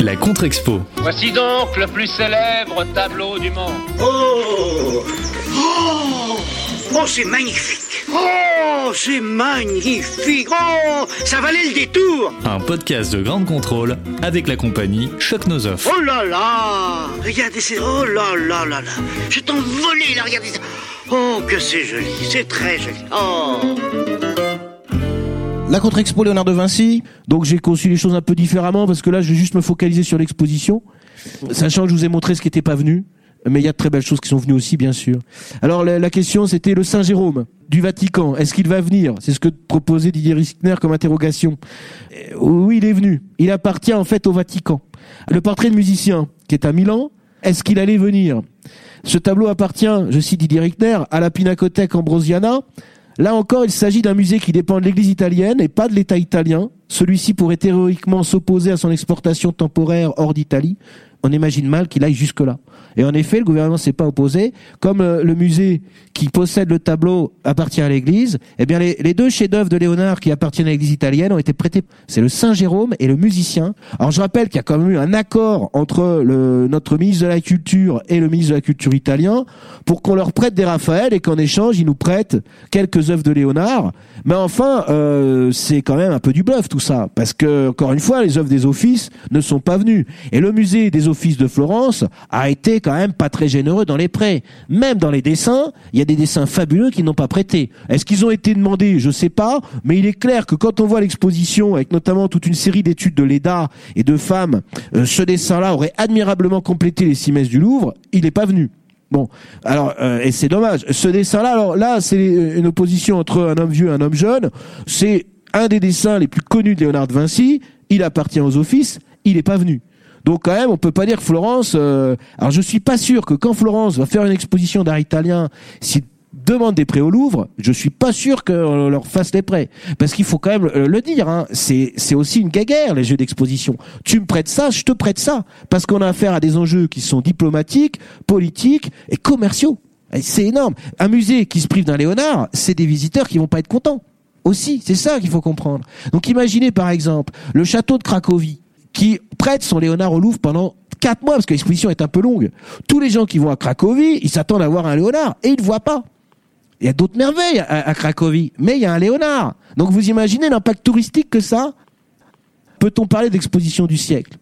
La contre-expo. Voici donc le plus célèbre tableau du monde. Oh. Oh. Oh, c'est magnifique. Oh, c'est magnifique. Oh, ça valait le détour. Un podcast de grande contrôle avec la compagnie Choc Nozoff. Oh là là. Regardez, c'est... Oh là là là là. Je t'envolais là, regardez ça. Oh, que c'est joli, c'est très joli. Oh La contre-expo Léonard de Vinci. Donc j'ai conçu les choses un peu différemment parce que là je vais juste me focaliser sur l'exposition. Sachant que je vous ai montré ce qui n'était pas venu. Mais il y a de très belles choses qui sont venues aussi, bien sûr. Alors la, question c'était le Saint Jérôme du Vatican. Est-ce qu'il va venir? C'est ce que proposait Didier Riskner comme interrogation. Euh, oui, il est venu. Il appartient en fait au Vatican. Le portrait de musicien qui est à Milan. Est-ce qu'il allait venir? Ce tableau appartient, je cite Didier Rickner, à la Pinacothèque Ambrosiana. Là encore, il s'agit d'un musée qui dépend de l'Église italienne et pas de l'État italien. Celui-ci pourrait théoriquement s'opposer à son exportation temporaire hors d'Italie. On imagine mal qu'il aille jusque-là. Et en effet, le gouvernement s'est pas opposé. Comme euh, le musée qui possède le tableau appartient à l'Église, eh bien les, deux chefs-d'œuvre de Léonard qui appartiennent à l'Église italienne ont été prêtés. C'est le Saint Jérôme et le musicien. Alors je rappelle qu'il y a quand même eu un accord entre le, notre ministre de la Culture et le ministre de la Culture italien pour qu'on leur prête des Raphaël et qu'en échange ils nous prêtent quelques œuvres de Léonard. Mais enfin, euh, c'est quand même un peu du bluff tout ça, parce que encore une fois, les œuvres des offices ne sont pas venues. Et le musée des offices de Florence a été quand même pas très généreux dans les prêts. Même dans les dessins, il y a des dessins fabuleux qui n'ont pas prêté. Est-ce qu'ils ont été demandés? Je sais pas, mais il est clair que quand on voit l'exposition, avec notamment toute une série d'études de l'EDA et de femmes, euh, ce dessin-là aurait admirablement complété les six messes du Louvre. Il n'est pas venu. Bon, alors euh, et c'est dommage. Ce dessin-là, alors là, c'est une opposition entre un homme vieux et un homme jeune. C'est un des dessins les plus connus de Léonard de Vinci. Il appartient aux offices. Il n'est pas venu. Donc quand même, on peut pas dire que Florence. euh, alors je suis pas sûr que quand Florence va faire une exposition d'art italien, s'il demande des prêts au Louvre, je suis pas sûr qu'on leur fasse les prêts. Parce qu'il faut quand même euh, le dire, hein, c'est aussi une guéguerre les jeux d'exposition. Tu me prêtes ça, je te prête ça, parce qu'on a affaire à des enjeux qui sont diplomatiques, politiques et commerciaux. C'est énorme. Un musée qui se prive d'un Léonard, c'est des visiteurs qui vont pas être contents. Aussi, c'est ça qu'il faut comprendre. Donc imaginez par exemple le château de Cracovie qui prête son Léonard au Louvre pendant quatre mois parce que l'exposition est un peu longue. Tous les gens qui vont à Cracovie, ils s'attendent à voir un Léonard et ils ne voient pas. Il y a d'autres merveilles à, Cracovie, mais il y a un Léonard. Donc vous imaginez l'impact touristique que ça Peut-on parler d'exposition du siècle?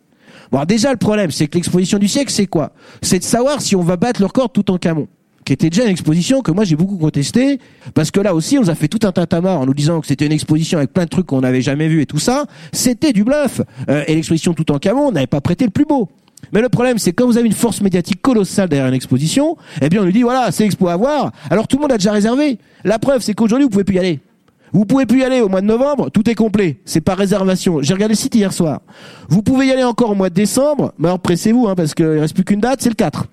Bon, déjà le problème, c'est que l'exposition du siècle, c'est quoi? C'est de savoir si on va battre le record tout en camon qui était déjà une exposition que moi j'ai beaucoup contesté parce que là aussi on nous a fait tout un tintamarre en nous disant que c'était une exposition avec plein de trucs qu'on n'avait jamais vu et tout ça c'était du bluff Euh, et l'exposition tout en camon n'avait pas prêté le plus beau mais le problème, c'est quand vous avez une force médiatique colossale derrière une exposition, eh bien, on lui dit, voilà, c'est expo à voir. Alors, tout le monde a déjà réservé. La preuve, c'est qu'aujourd'hui, vous pouvez plus y aller. Vous pouvez plus y aller au mois de novembre, tout est complet. C'est par réservation. J'ai regardé le site hier soir. Vous pouvez y aller encore au mois de décembre, mais alors pressez-vous, hein, parce qu'il reste plus qu'une date, c'est le 4.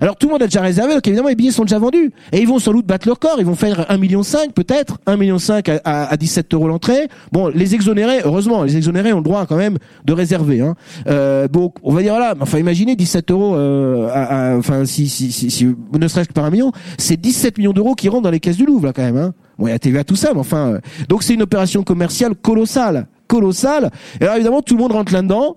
Alors tout le monde a déjà réservé, donc évidemment les billets sont déjà vendus. Et ils vont sans doute battre leur corps, ils vont faire 1,5 million peut-être, 1,5 million à, à, à 17 euros l'entrée. Bon, les exonérés, heureusement, les exonérés ont le droit quand même de réserver. Hein. Euh, bon, on va dire voilà, enfin imaginez 17 euros, euh, à- enfin si, si, si, si- ne serait-ce que par un million, c'est 17 millions d'euros qui rentrent dans les caisses du Louvre là quand même. Hein. Bon, il y a TVA tout ça, mais enfin, euh, donc c'est une opération commerciale colossale, colossale. Et alors évidemment tout le monde rentre là-dedans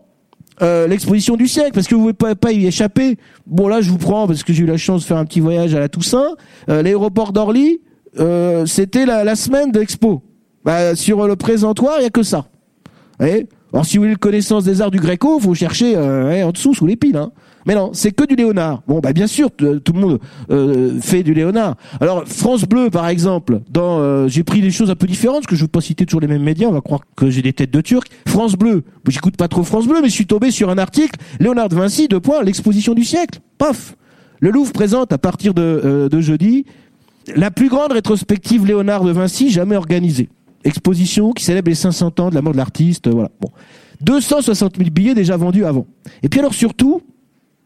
euh, l'exposition du siècle parce que vous pouvez pas, y échapper. Bon là je vous prends parce que j'ai eu la chance de faire un petit voyage à la Toussaint. Euh, L'aéroport d'Orly, euh, c'était la, semaine de l'expo. Bah, sur le présentoir, il y a que ça. Vous voyez? Alors si vous voulez le connaissance des arts du Gréco, faut chercher euh, en dessous sous les piles. Hein. Mais non, c'est que du Léonard. Bon, bah bien sûr, t- tout le monde euh, fait du Léonard. Alors France Bleu, par exemple, dans euh, j'ai pris des choses un peu différentes parce que je veux pas citer toujours les mêmes médias. On va croire que j'ai des têtes de Turc. France Bleu, j'écoute pas trop France Bleu, mais je suis tombé sur un article Léonard de Vinci, deux points, l'exposition du siècle. Paf. Le Louvre présente à partir de, euh, de jeudi la plus grande rétrospective Léonard de Vinci jamais organisée. Exposition qui célèbre les 500 ans de la mort de l'artiste. Voilà. Bon. 260 000 billets déjà vendus avant. Et puis alors surtout,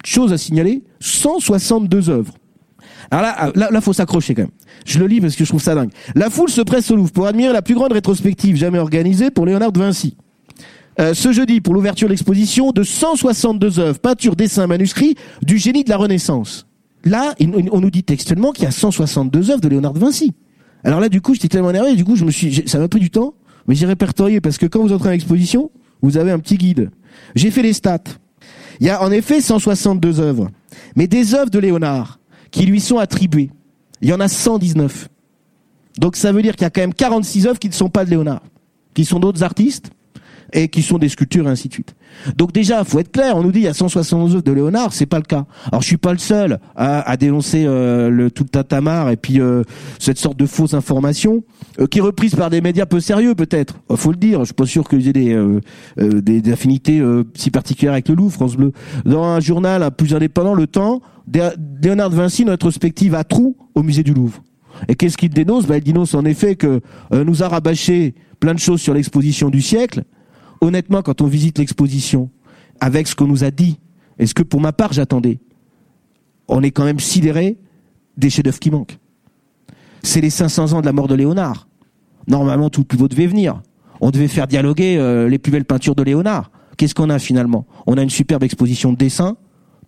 chose à signaler, 162 œuvres. Alors là, là, là, faut s'accrocher quand même. Je le lis parce que je trouve ça dingue. La foule se presse au Louvre pour admirer la plus grande rétrospective jamais organisée pour Léonard de Vinci. Euh, ce jeudi, pour l'ouverture de l'exposition de 162 œuvres, peintures, dessins, manuscrits du génie de la Renaissance. Là, on nous dit textuellement qu'il y a 162 œuvres de Léonard de Vinci. Alors là, du coup, j'étais tellement énervé, du coup, je me suis, ça m'a pris du temps, mais j'ai répertorié parce que quand vous entrez en exposition, vous avez un petit guide. J'ai fait les stats. Il y a en effet 162 œuvres, mais des œuvres de Léonard qui lui sont attribuées, il y en a 119. Donc ça veut dire qu'il y a quand même 46 œuvres qui ne sont pas de Léonard, qui sont d'autres artistes et qui sont des sculptures et ainsi de suite. Donc déjà, faut être clair, on nous dit il y a 171 œuvres de Léonard, c'est pas le cas. Alors je suis pas le seul à, à dénoncer euh, le tout le tatamar et puis euh, cette sorte de fausse information euh, qui est reprise par des médias peu sérieux peut-être. Faut le dire, je suis pas sûr qu'ils aient des, euh, euh, des, des affinités euh, si particulières avec le Louvre, France Bleu. Dans un journal plus indépendant, Le Temps, Léonard Vinci, une rétrospective à trous au musée du Louvre. Et qu'est-ce qu'il dénonce? Bah, Il dénonce en effet que euh, nous a rabâché plein de choses sur l'exposition du siècle. Honnêtement, quand on visite l'exposition, avec ce qu'on nous a dit, et ce que pour ma part j'attendais, on est quand même sidéré des chefs-d'œuvre qui manquent. C'est les 500 ans de la mort de Léonard. Normalement, tout le beau devait venir. On devait faire dialoguer euh, les plus belles peintures de Léonard. Qu'est-ce qu'on a finalement? On a une superbe exposition de dessins,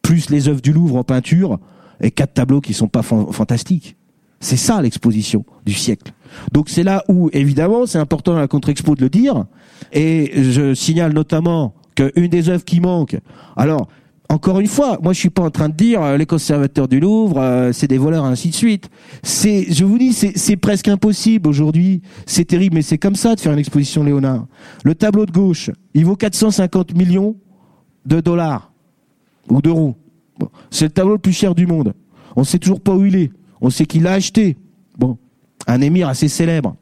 plus les œuvres du Louvre en peinture, et quatre tableaux qui sont pas fan- fantastiques. C'est ça l'exposition du siècle. Donc c'est là où, évidemment, c'est important à la contre-expo de le dire. Et je signale notamment qu'une des œuvres qui manque, alors, encore une fois, moi je suis pas en train de dire euh, les conservateurs du Louvre, euh, c'est des voleurs, ainsi de suite. C'est, je vous dis, c'est presque impossible aujourd'hui. C'est terrible, mais c'est comme ça de faire une exposition Léonard. Le tableau de gauche, il vaut 450 millions de dollars ou d'euros. C'est le tableau le plus cher du monde. On sait toujours pas où il est. On sait qu'il l'a acheté. Bon, un émir assez célèbre.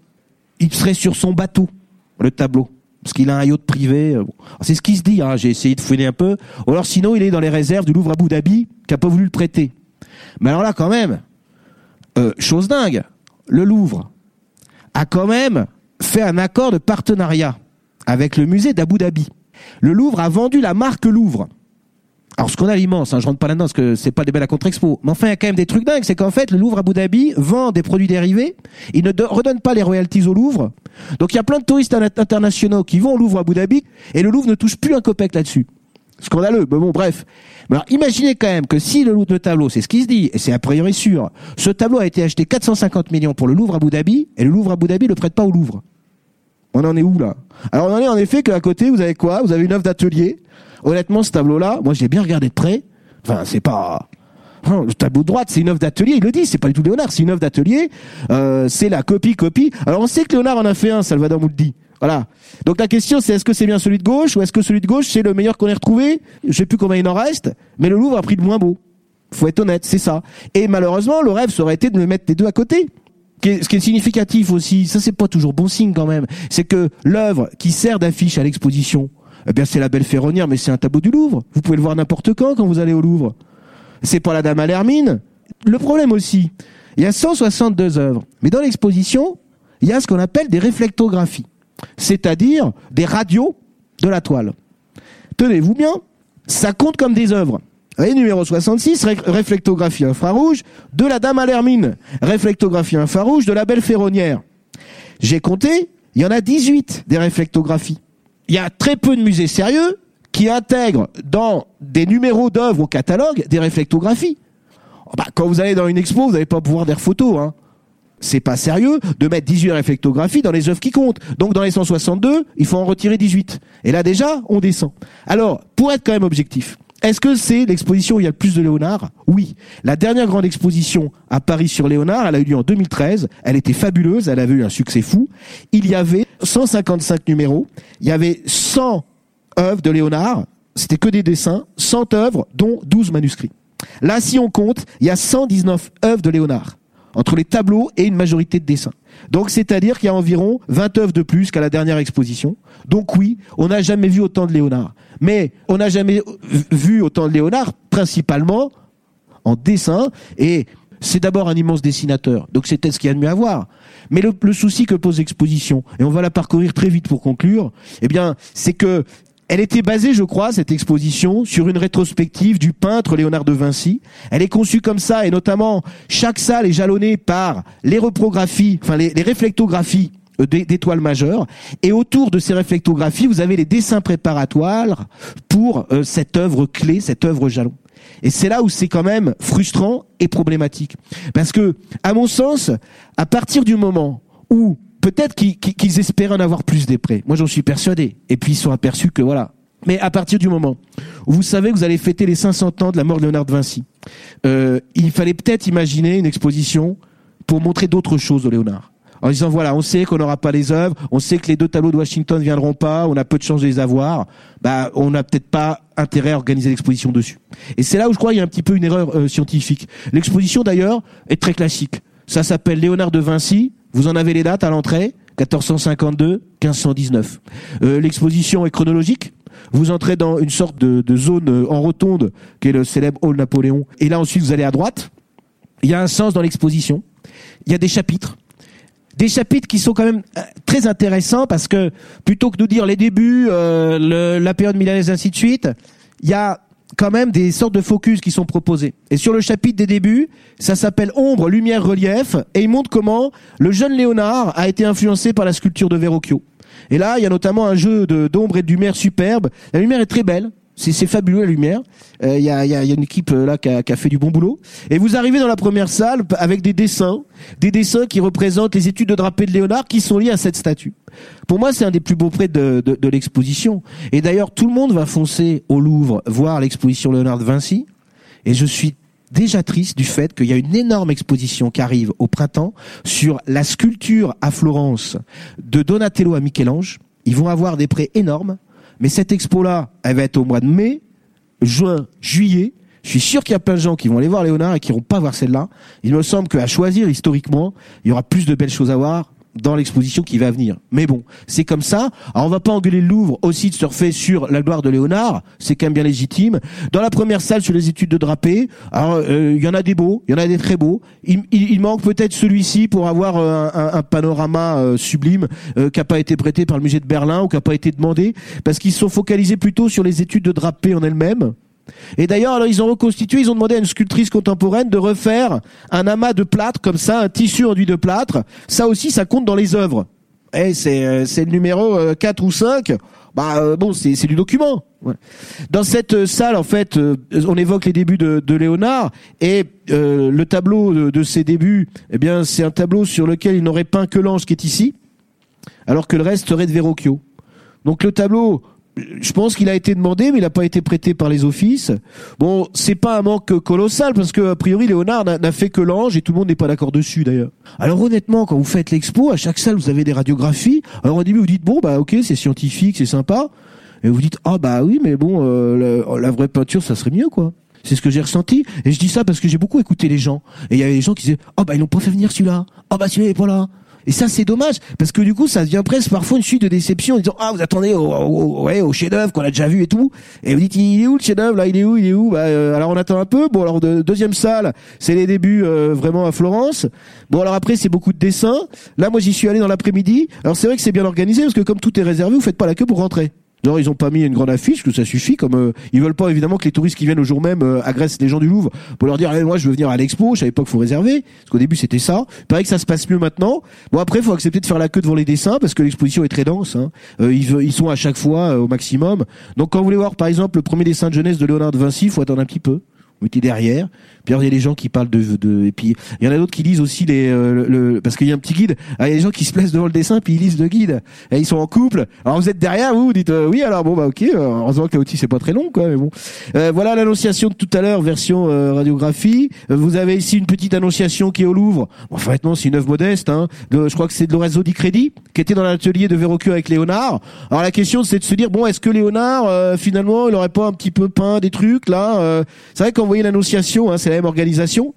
Il serait sur son bateau, le tableau. Parce qu'il a un yacht privé. euh, C'est ce qui se dit, hein. j'ai essayé de fouiner un peu. Ou alors sinon, il est dans les réserves du Louvre à Abu Dhabi, qui a pas voulu le prêter. Mais alors là, quand même, euh, chose dingue, le Louvre a quand même fait un accord de partenariat avec le musée d'Abu Dhabi. Le Louvre a vendu la marque Louvre. Alors ce qu'on a l'immense, hein, je rentre pas là-dedans parce que c'est pas des belles à contre-expo, mais enfin il y a quand même des trucs dingues, c'est qu'en fait le Louvre Abu Dhabi vend des produits dérivés, il ne do- redonne pas les royalties au Louvre, donc il y a plein de touristes internationaux qui vont au Louvre Abu Dhabi et le Louvre ne touche plus un copec là-dessus. Scandaleux, mais bon bref. Mais alors imaginez quand même que si le, le tableau, c'est ce qui se dit, et c'est a priori sûr, ce tableau a été acheté 450 millions pour le Louvre Abu Dhabi, et le Louvre Abu Dhabi le prête pas au Louvre. On en est où là? Alors on en est en effet qu'à côté vous avez quoi? Vous avez une œuvre d'atelier. Honnêtement, ce tableau-là, moi j'ai bien regardé de près. Enfin, c'est pas. Le tableau de droite, c'est une œuvre d'atelier. Il le dit, c'est pas du tout Léonard, c'est une œuvre d'atelier. Euh, c'est la copie, copie. Alors on sait que Léonard en a fait un, Salvador nous le. Voilà. Donc la question, c'est est-ce que c'est bien celui de gauche ou est-ce que celui de gauche c'est le meilleur qu'on ait retrouvé? Je sais plus combien il en reste, mais le Louvre a pris le moins beau. Faut être honnête, c'est ça. Et malheureusement, le rêve ça aurait été de me mettre les deux à côté. Ce qui est significatif aussi, ça c'est pas toujours bon signe quand même, c'est que l'œuvre qui sert d'affiche à l'exposition, eh bien c'est la belle ferronnière, mais c'est un tableau du Louvre. Vous pouvez le voir n'importe quand quand vous allez au Louvre. C'est pas la Dame à l'Hermine. Le problème aussi, il y a 162 œuvres, mais dans l'exposition, il y a ce qu'on appelle des réflectographies, c'est-à-dire des radios de la toile. Tenez-vous bien, ça compte comme des œuvres. Voyez, numéro 66, ré- réflectographie infrarouge de la Dame à l'Hermine, réflectographie infrarouge de la Belle Ferronnière. J'ai compté, il y en a 18 des réflectographies. Il y a très peu de musées sérieux qui intègrent dans des numéros d'œuvres au catalogue des réflectographies. Oh bah, quand vous allez dans une expo, vous n'allez pas pouvoir des photos. Hein. C'est pas sérieux de mettre 18 réflectographies dans les œuvres qui comptent. Donc dans les 162, il faut en retirer 18. Et là déjà, on descend. Alors, pour être quand même objectif, est-ce que c'est l'exposition où il y a le plus de Léonard? Oui. La dernière grande exposition à Paris sur Léonard, elle a eu lieu en 2013. Elle était fabuleuse, elle avait eu un succès fou. Il y avait 155 numéros, il y avait 100 œuvres de Léonard, c'était que des dessins, 100 œuvres, dont 12 manuscrits. Là, si on compte, il y a 119 œuvres de Léonard, entre les tableaux et une majorité de dessins. Donc, c'est-à-dire qu'il y a environ 20 œuvres de plus qu'à la dernière exposition. Donc oui, on n'a jamais vu autant de Léonard. Mais on n'a jamais vu autant de Léonard, principalement en dessin, et c'est d'abord un immense dessinateur, donc c'est peut-être ce qu'il y a de mieux à voir. Mais le, le souci que pose l'exposition, et on va la parcourir très vite pour conclure, eh bien, c'est que elle était basée, je crois, cette exposition, sur une rétrospective du peintre Léonard de Vinci. Elle est conçue comme ça, et notamment, chaque salle est jalonnée par les reprographies, enfin les, réflectographies euh, d'é- d'étoiles majeures. Et autour de ces réflectographies, vous avez les dessins préparatoires pour euh, cette œuvre clé, cette œuvre jalon. Et c'est là où c'est quand même frustrant et problématique. Parce que, à mon sens, à partir du moment où peut-être qu'ils qu'ils espéraient en avoir plus des prêts, moi j'en suis persuadé, et puis ils sont aperçus que voilà, Mais à partir du moment où vous savez que vous allez fêter les 500 ans de la mort de Léonard de Vinci, euh, il fallait peut-être imaginer une exposition pour montrer d'autres choses de Léonard. En disant voilà, on sait qu'on n'aura pas les œuvres, on sait que les deux tableaux de Washington ne viendront pas, on a peu de chance de les avoir, bah on n'a peut-être pas intérêt à organiser l'exposition dessus. Et c'est là où je crois qu'il y a un petit peu une erreur euh, scientifique. L'exposition d'ailleurs est très classique. Ça s'appelle Léonard de Vinci. Vous en avez les dates à l'entrée? 1452, 1519. Euh, L'exposition est chronologique. Vous entrez dans une sorte de, de zone euh, en rotonde qui est le célèbre hall Napoléon. Et là ensuite vous allez à droite. Il y a un sens dans l'exposition. Il y a des chapitres des chapitres qui sont quand même euh, très intéressants parce que plutôt que nous dire les débuts, euh, le, la période milanaise, ainsi de suite, il y a quand même des sortes de focus qui sont proposés. Et sur le chapitre des débuts, ça s'appelle Ombre, Lumière, Relief, et il montre comment le jeune Léonard a été influencé par la sculpture de Verrocchio. Et là, il y a notamment un jeu d'ombre et de lumière superbe. La lumière est très belle. C'est fabuleux la lumière. Euh, il y, a, y, a, une équipe euh, là qui a, qui a, fait du bon boulot. Et vous arrivez dans la première salle avec des dessins, des dessins qui représentent les études de drapé de Léonard qui sont liés à cette statue. Pour moi, c'est un des plus beaux prêts de, de, de l'exposition. Et d'ailleurs, tout le monde va foncer au Louvre voir l'exposition Léonard de Vinci. Et je suis déjà triste du fait qu'il y a une énorme exposition qui arrive au printemps sur la sculpture à Florence de Donatello à Michel-Ange. Ils vont avoir des prêts énormes. Mais cette expo-là, elle va être au mois de mai, juin, juillet. Je suis sûr qu'il y a plein de gens qui vont aller voir Léonard et qui vont pas voir celle-là. Il me semble qu'à choisir historiquement, il y aura plus de belles choses à voir dans l'exposition qui va venir. Mais bon, c'est comme ça. Alors on va pas engueuler le Louvre aussi de surfer sur la gloire de Léonard, c'est quand même bien légitime. Dans la première salle sur les études de drapé, euh, il y en a des beaux, il y en a des très beaux. Il, manque peut-être celui-ci pour avoir euh, un, panorama euh, sublime qui a pas été prêté par le musée de Berlin ou qui a pas été demandé parce qu'ils sont focalisés plutôt sur les études de drapé en elles-mêmes. Et d'ailleurs, alors ils ont reconstitué, ils ont demandé à une sculptrice contemporaine de refaire un amas de plâtre comme ça, un tissu enduit de plâtre. Ça aussi, ça compte dans les œuvres. Et c'est c'est le numéro 4 ou 5. Bah bon, c'est c'est du document. Dans cette salle, en fait, on évoque les débuts de, de Léonard et euh, le tableau de, de, ses débuts, eh bien, c'est un tableau sur lequel il n'aurait peint que l'ange qui est ici, alors que le reste serait de Verrocchio. Donc le tableau, je pense qu'il a été demandé, mais il n'a pas été prêté par les offices. Bon, c'est pas un manque colossal parce que a priori Léonard n'a fait que l'ange et tout le monde n'est pas d'accord dessus d'ailleurs. Alors honnêtement, quand vous faites l'expo, à chaque salle vous avez des radiographies. Alors au début vous dites bon bah ok c'est scientifique, c'est sympa, et vous dites ah bah oui mais bon euh, la, vraie peinture ça serait mieux quoi. C'est ce que j'ai ressenti. Et je dis ça parce que j'ai beaucoup écouté les gens. Et il y avait des gens qui disaient, oh bah ils n'ont pas fait venir celui-là. Oh bah celui-là est pas là. Et ça, c'est dommage, parce que du coup, ça devient presque parfois une suite de déception en disant, ah, vous attendez au, au, ouais, au chef-d'œuvre qu'on a déjà vu et tout. Et vous dites, il est où le chef-d'œuvre, là, il est où, il est où? Bah, euh, alors on attend un peu. Bon, alors, de, deuxième salle, c'est les débuts, euh, vraiment à Florence. Bon, alors après, c'est beaucoup de dessins. Là, moi, j'y suis allé dans l'après-midi. Alors c'est vrai que c'est bien organisé, parce que comme tout est réservé, vous faites pas la queue pour rentrer. Non, ils ont pas mis une grande affiche, que ça suffit. Comme euh, ils veulent pas évidemment que les touristes qui viennent au jour même euh, agressent les gens du Louvre pour leur dire moi je veux venir à l'expo. Je savais pas qu'il faut réserver parce qu'au début c'était ça. Il que ça se passe mieux maintenant. Bon après faut accepter de faire la queue devant les dessins parce que l'exposition est très dense. Hein. Euh, ils, ils, sont à chaque fois au maximum. Donc quand vous voulez voir par exemple le premier dessin de jeunesse de Léonard de Vinci, faut attendre un petit peu derrière. Puis il y a des gens qui parlent de, de et puis il y en a d'autres qui lisent aussi les euh, le, parce qu'il y a un petit guide. Ah, il y a des gens qui se placent devant le dessin puis ils lisent le guide. Et ils sont en couple. Alors vous êtes derrière, vous, dites euh, oui alors bon bah ok. Heureusement que l'outil c'est pas très long quoi, mais bon. Euh, voilà l'annonciation de tout à l'heure version euh, radiographie. vous avez ici une petite annonciation qui est au Louvre. Bon, enfin c'est une œuvre modeste. Hein. Je crois que c'est de Lorenzo Di Credi qui était dans l'atelier de Verrocchio avec Léonard. Alors la question c'est de se dire bon est-ce que Léonard finalement il aurait pas un petit peu peint des trucs là. c'est vrai qu'on voyait l'annonciation Hein, c'est la même organisation.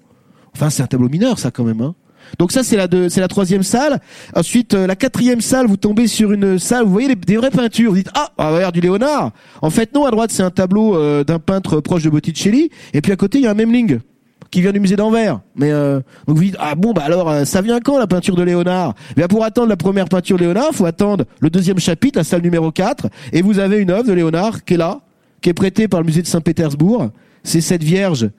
Enfin, c'est un tableau mineur, ça quand même. Hein. Donc ça, c'est la c'est la troisième salle. Ensuite, euh, la quatrième salle, vous tombez sur une salle, vous voyez des vraies peintures. Vous dites ah, on va voir du Léonard. En fait, non. À droite, c'est un tableau euh, d'un peintre proche de Botticelli, et puis à côté, il y a un Memling qui vient du musée d'Anvers. Mais euh, donc vous dites ah bon bah alors ça vient quand la peinture de Léonard? Bien pour attendre la première peinture de Léonard, faut attendre le deuxième chapitre, la salle numéro 4 et vous avez une œuvre de Léonard qui est là, qui est prêtée par le musée de Saint-Pétersbourg. C'est cette Vierge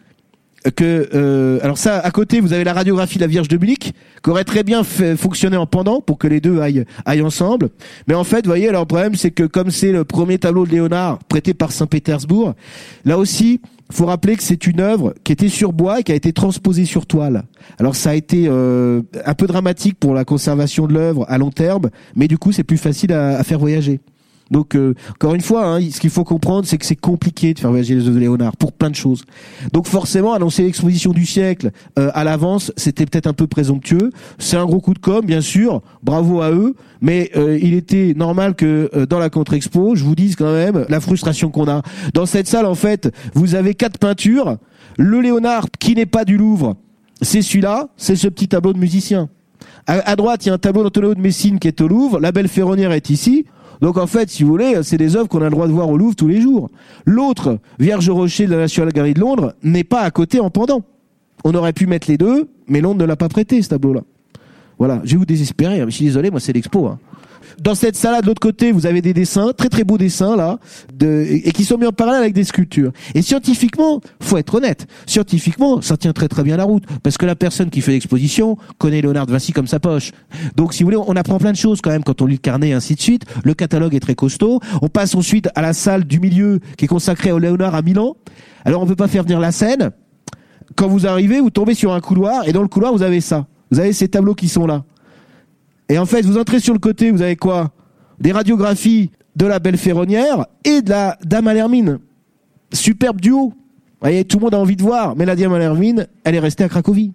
que euh, alors ça à côté vous avez la radiographie de la Vierge de Munich qui aurait très bien fait fonctionner en pendant pour que les deux aillent aillent ensemble mais en fait vous voyez alors le problème c'est que comme c'est le premier tableau de Léonard prêté par Saint-Pétersbourg là aussi faut rappeler que c'est une œuvre qui était sur bois et qui a été transposée sur toile. Alors ça a été euh, un peu dramatique pour la conservation de l'œuvre à long terme, mais du coup c'est plus facile à, à faire voyager. Donc euh, encore une fois, hein, ce qu'il faut comprendre, c'est que c'est compliqué de faire voyager les œuvres de Léonard pour plein de choses. Donc forcément, annoncer l'exposition du siècle euh, à l'avance, c'était peut-être un peu présomptueux. C'est un gros coup de com, bien sûr. Bravo à eux, mais euh, il était normal que dans la contre-expo, je vous dise quand même la frustration qu'on a. Dans cette salle, en fait, vous avez quatre peintures. Le Léonard qui n'est pas du Louvre, c'est celui-là, c'est ce petit tableau de musicien. À, droite, il y a un tableau d'Antonio de Messine qui est au Louvre. La belle ferronnière est ici. Donc en fait, si vous voulez, c'est des œuvres qu'on a le droit de voir au Louvre tous les jours. L'autre, Vierge Rocher de la National Gallery de Londres, n'est pas à côté en pendant. On aurait pu mettre les deux, mais Londres ne l'a pas prêté, ce tableau-là. Voilà, je vais vous désespérer, hein. je suis désolé, moi c'est l'expo. Hein. Dans cette salle de l'autre côté, vous avez des dessins, très très beaux dessins là, de, et qui sont mis en parallèle avec des sculptures. Et scientifiquement, faut être honnête, scientifiquement, ça tient très très bien la route, parce que la personne qui fait l'exposition connaît Léonard de Vinci comme sa poche. Donc si vous voulez, on apprend plein de choses quand même quand on lit le carnet et ainsi de suite. Le catalogue est très costaud. On passe ensuite à la salle du milieu qui est consacrée au Léonard à Milan. Alors on peut pas faire venir la scène. Quand vous arrivez, vous tombez sur un couloir et dans le couloir vous avez ça. Vous avez ces tableaux qui sont là. Et en fait, vous entrez sur le côté, vous avez quoi? Des radiographies de la belle ferronnière et de la dame à l'hermine. Superbe duo. Voyez, tout le monde a envie de voir, mais la dame à l'hermine, elle est restée à Cracovie.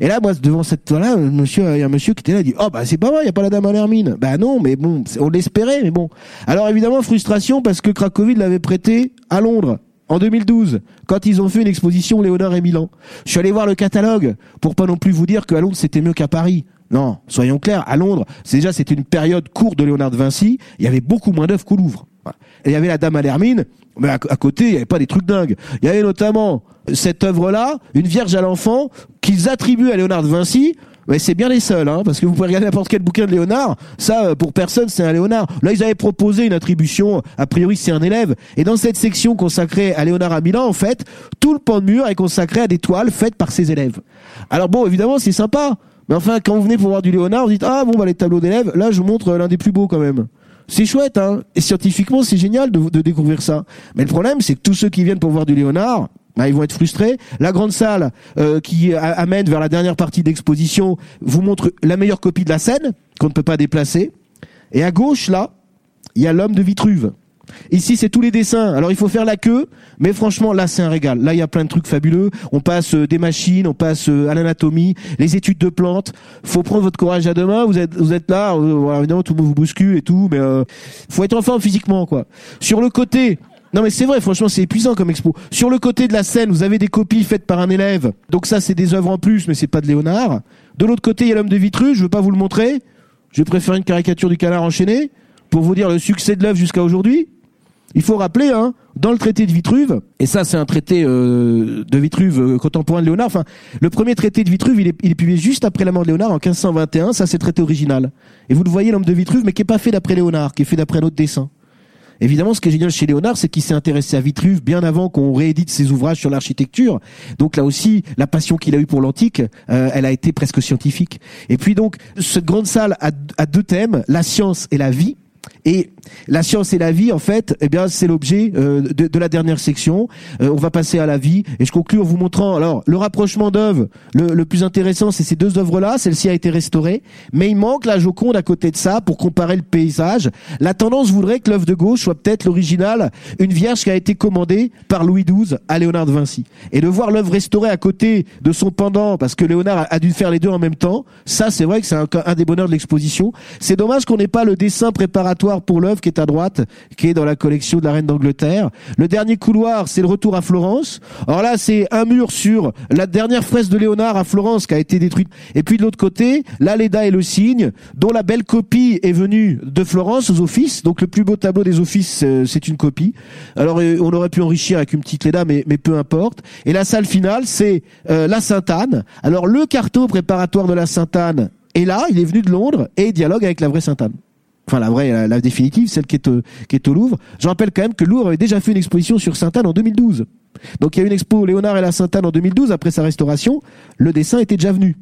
Et là, moi, devant cette toile-là, monsieur, il y a un monsieur qui était là, il dit, oh, bah, c'est pas vrai, il n'y a pas la dame à l'hermine. Bah, non, mais bon, on l'espérait, mais bon. Alors, évidemment, frustration parce que Cracovie l'avait prêté à Londres. En 2012, quand ils ont fait une exposition Léonard et Milan. Je suis allé voir le catalogue pour pas non plus vous dire qu'à Londres c'était mieux qu'à Paris. Non, soyons clairs, à Londres, c'est déjà c'était une période courte de Léonard de Vinci, il y avait beaucoup moins d'œuvres qu'au Louvre. Il y avait la Dame à l'Hermine, mais à, côté, il n'y avait pas des trucs dingues. Il y avait notamment cette œuvre-là, une Vierge à l'enfant, qu'ils attribuent à Léonard de Vinci, mais c'est bien les seuls, hein, parce que vous pouvez regarder n'importe quel bouquin de Léonard, ça, euh, pour personne, c'est un Léonard. Là, ils avaient proposé une attribution, a priori, c'est un élève. Et dans cette section consacrée à Léonard à Milan, en fait, tout le pan de mur est consacré à des toiles faites par ses élèves. Alors bon, évidemment, c'est sympa. Mais enfin, quand vous venez pour voir du Léonard, vous dites ah bon bah les tableaux d'élèves, là je vous montre l'un des plus beaux quand même. C'est chouette, hein. Et scientifiquement, c'est génial de, découvrir ça. Mais le problème, c'est que tous ceux qui viennent pour voir du Léonard, bah, ils vont être frustrés. La grande salle euh, qui amène vers la dernière partie d'exposition vous montre la meilleure copie de la scène qu'on ne peut pas déplacer. Et à gauche, là, il y a l'homme de Vitruve. Ici, c'est tous les dessins. Alors, il faut faire la queue, mais franchement, là, c'est un régal. Là, il y a plein de trucs fabuleux. On passe euh, des machines, on passe euh, à l'anatomie, les études de plantes. Faut prendre votre courage à deux mains. Vous êtes, vous êtes là. Euh, évidemment, tout le monde vous bouscule et tout, mais faut être en forme physiquement, quoi. Sur le côté, non mais c'est vrai, franchement c'est épuisant comme expo. Sur le côté de la scène, vous avez des copies faites par un élève. Donc ça c'est des œuvres en plus, mais c'est pas de Léonard. De l'autre côté, il y a l'homme de Vitruve, je veux pas vous le montrer. Je préfère une caricature du canard enchaîné pour vous dire le succès de l'œuvre jusqu'à aujourd'hui. Il faut rappeler, hein, dans le traité de Vitruve, et ça c'est un traité euh, de Vitruve euh, contemporain de Léonard, enfin, le premier traité de Vitruve, il est, il est publié juste après la mort de Léonard en 1521, ça c'est traité original. Et vous le voyez, l'homme de Vitruve, mais qui est pas fait d'après Léonard, qui est fait d'après un autre dessin. Évidemment, ce qui est génial chez Léonard, c'est qu'il s'est intéressé à Vitruve bien avant qu'on réédite ses ouvrages sur l'architecture. Donc là aussi, la passion qu'il a eue pour l'antique, euh, elle a été presque scientifique. Et puis donc, cette grande salle a, a deux thèmes, la science et la vie. Et la science et la vie, en fait, eh bien, c'est l'objet euh, de, de, la dernière section. Euh, on va passer à la vie, et je conclue en vous montrant alors le rapprochement d'œuvres. Le, le, plus intéressant, c'est ces deux œuvres-là. Celle-ci a été restaurée, mais il manque la Joconde à côté de ça pour comparer le paysage. La tendance voudrait que l'œuvre de gauche soit peut-être l'original, une Vierge qui a été commandée par Louis XII à Léonard de Vinci. Et de voir l'œuvre restaurée à côté de son pendant, parce que Léonard a, dû faire les deux en même temps, ça, c'est vrai que c'est un, un des bonheurs de l'exposition. C'est dommage qu'on n'ait pas le dessin préparatoire pour l'œuvre qui est à droite, qui est dans la collection de la reine d'Angleterre. Le dernier couloir, c'est le retour à Florence. Alors là, c'est un mur sur la dernière fresque de Léonard à Florence qui a été détruite. Et puis de l'autre côté, l'Aleda et le cygne, dont la belle copie est venue de Florence aux offices. Donc le plus beau tableau des offices, euh, c'est une copie. Alors euh, on aurait pu enrichir avec une petite Leda, mais, mais peu importe. Et la salle finale, c'est euh, la Sainte-Anne. Alors le carton préparatoire de la Sainte-Anne est là, il est venu de Londres et dialogue avec la vraie Sainte-Anne enfin la vraie, la, définitive, celle qui est, au, qui est au Louvre. Je rappelle quand même que Louvre avait déjà fait une exposition sur Sainte-Anne en 2012. Donc il y a une expo Léonard et la Sainte-Anne en 2012 après sa restauration. Le dessin était déjà venu.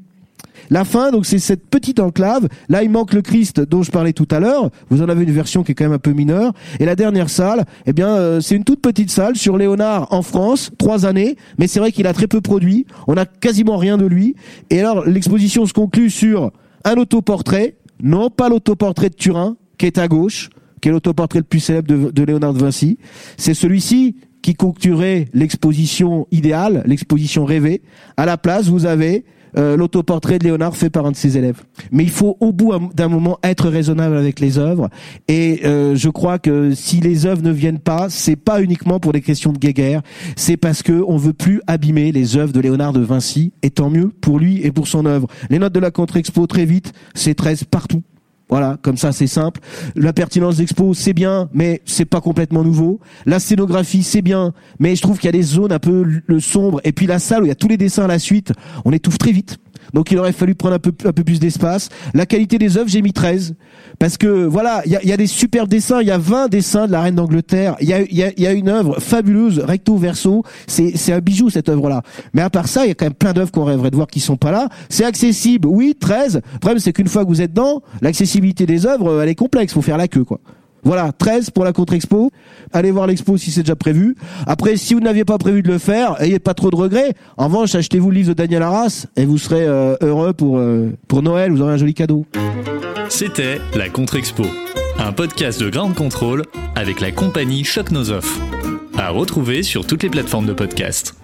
La fin, donc c'est cette petite enclave. Là, il manque le Christ dont je parlais tout à l'heure. Vous en avez une version qui est quand même un peu mineure. Et la dernière salle, eh bien, euh, c'est une toute petite salle sur Léonard en France, trois années. Mais c'est vrai qu'il a très peu produit. On a quasiment rien de lui. Et alors, l'exposition se conclut sur un autoportrait non pas l'autoportrait de Turin, qui est à gauche, qui est l'autoportrait le plus célèbre de, Léonard de Vinci. C'est celui-ci qui conclurait l'exposition idéale, l'exposition rêvée. À la place, vous avez euh, l'autoportrait de Léonard fait par un de ses élèves. Mais il faut au bout d'un moment être raisonnable avec les œuvres. Et euh, je crois que si les œuvres ne viennent pas, c'est pas uniquement pour des questions de guéguerre, c'est parce que on veut plus abîmer les œuvres de Léonard de Vinci. Et tant mieux pour lui et pour son œuvre. Les notes de la contre-expo très vite, c'est 13 partout. Voilà, comme ça c'est simple. La pertinence d'expo c'est bien, mais c'est pas complètement nouveau. La scénographie c'est bien, mais je trouve qu'il y a des zones un peu sombres. Et puis la salle où il y a tous les dessins à la suite, on étouffe très vite. Donc il aurait fallu prendre un peu, plus d'espace. La qualité des œuvres, j'ai mis 13. Parce que voilà, il y a, des super dessins, il y a 20 dessins de la reine d'Angleterre. Il y a, une œuvre fabuleuse, recto verso. C'est, c'est un bijou cette œuvre-là. Mais à part ça, il y a quand même plein d'œuvres qu'on rêverait de voir qui sont pas là. C'est accessible, oui, 13. Le problème c'est qu'une fois que vous êtes dedans, l'accessibilité des œuvres, elle est complexe, faut faire la queue quoi. Voilà, 13 pour la contre-expo. Allez voir l'expo si c'est déjà prévu. Après, si vous n'aviez pas prévu de le faire, ayez pas trop de regrets. En revanche, achetez-vous le livre de Daniel Arras et vous serez euh, heureux pour, euh, pour Noël. Vous aurez un joli cadeau. C'était la contre-expo, un podcast de Ground Control avec la compagnie Choc À retrouver sur toutes les plateformes de podcast.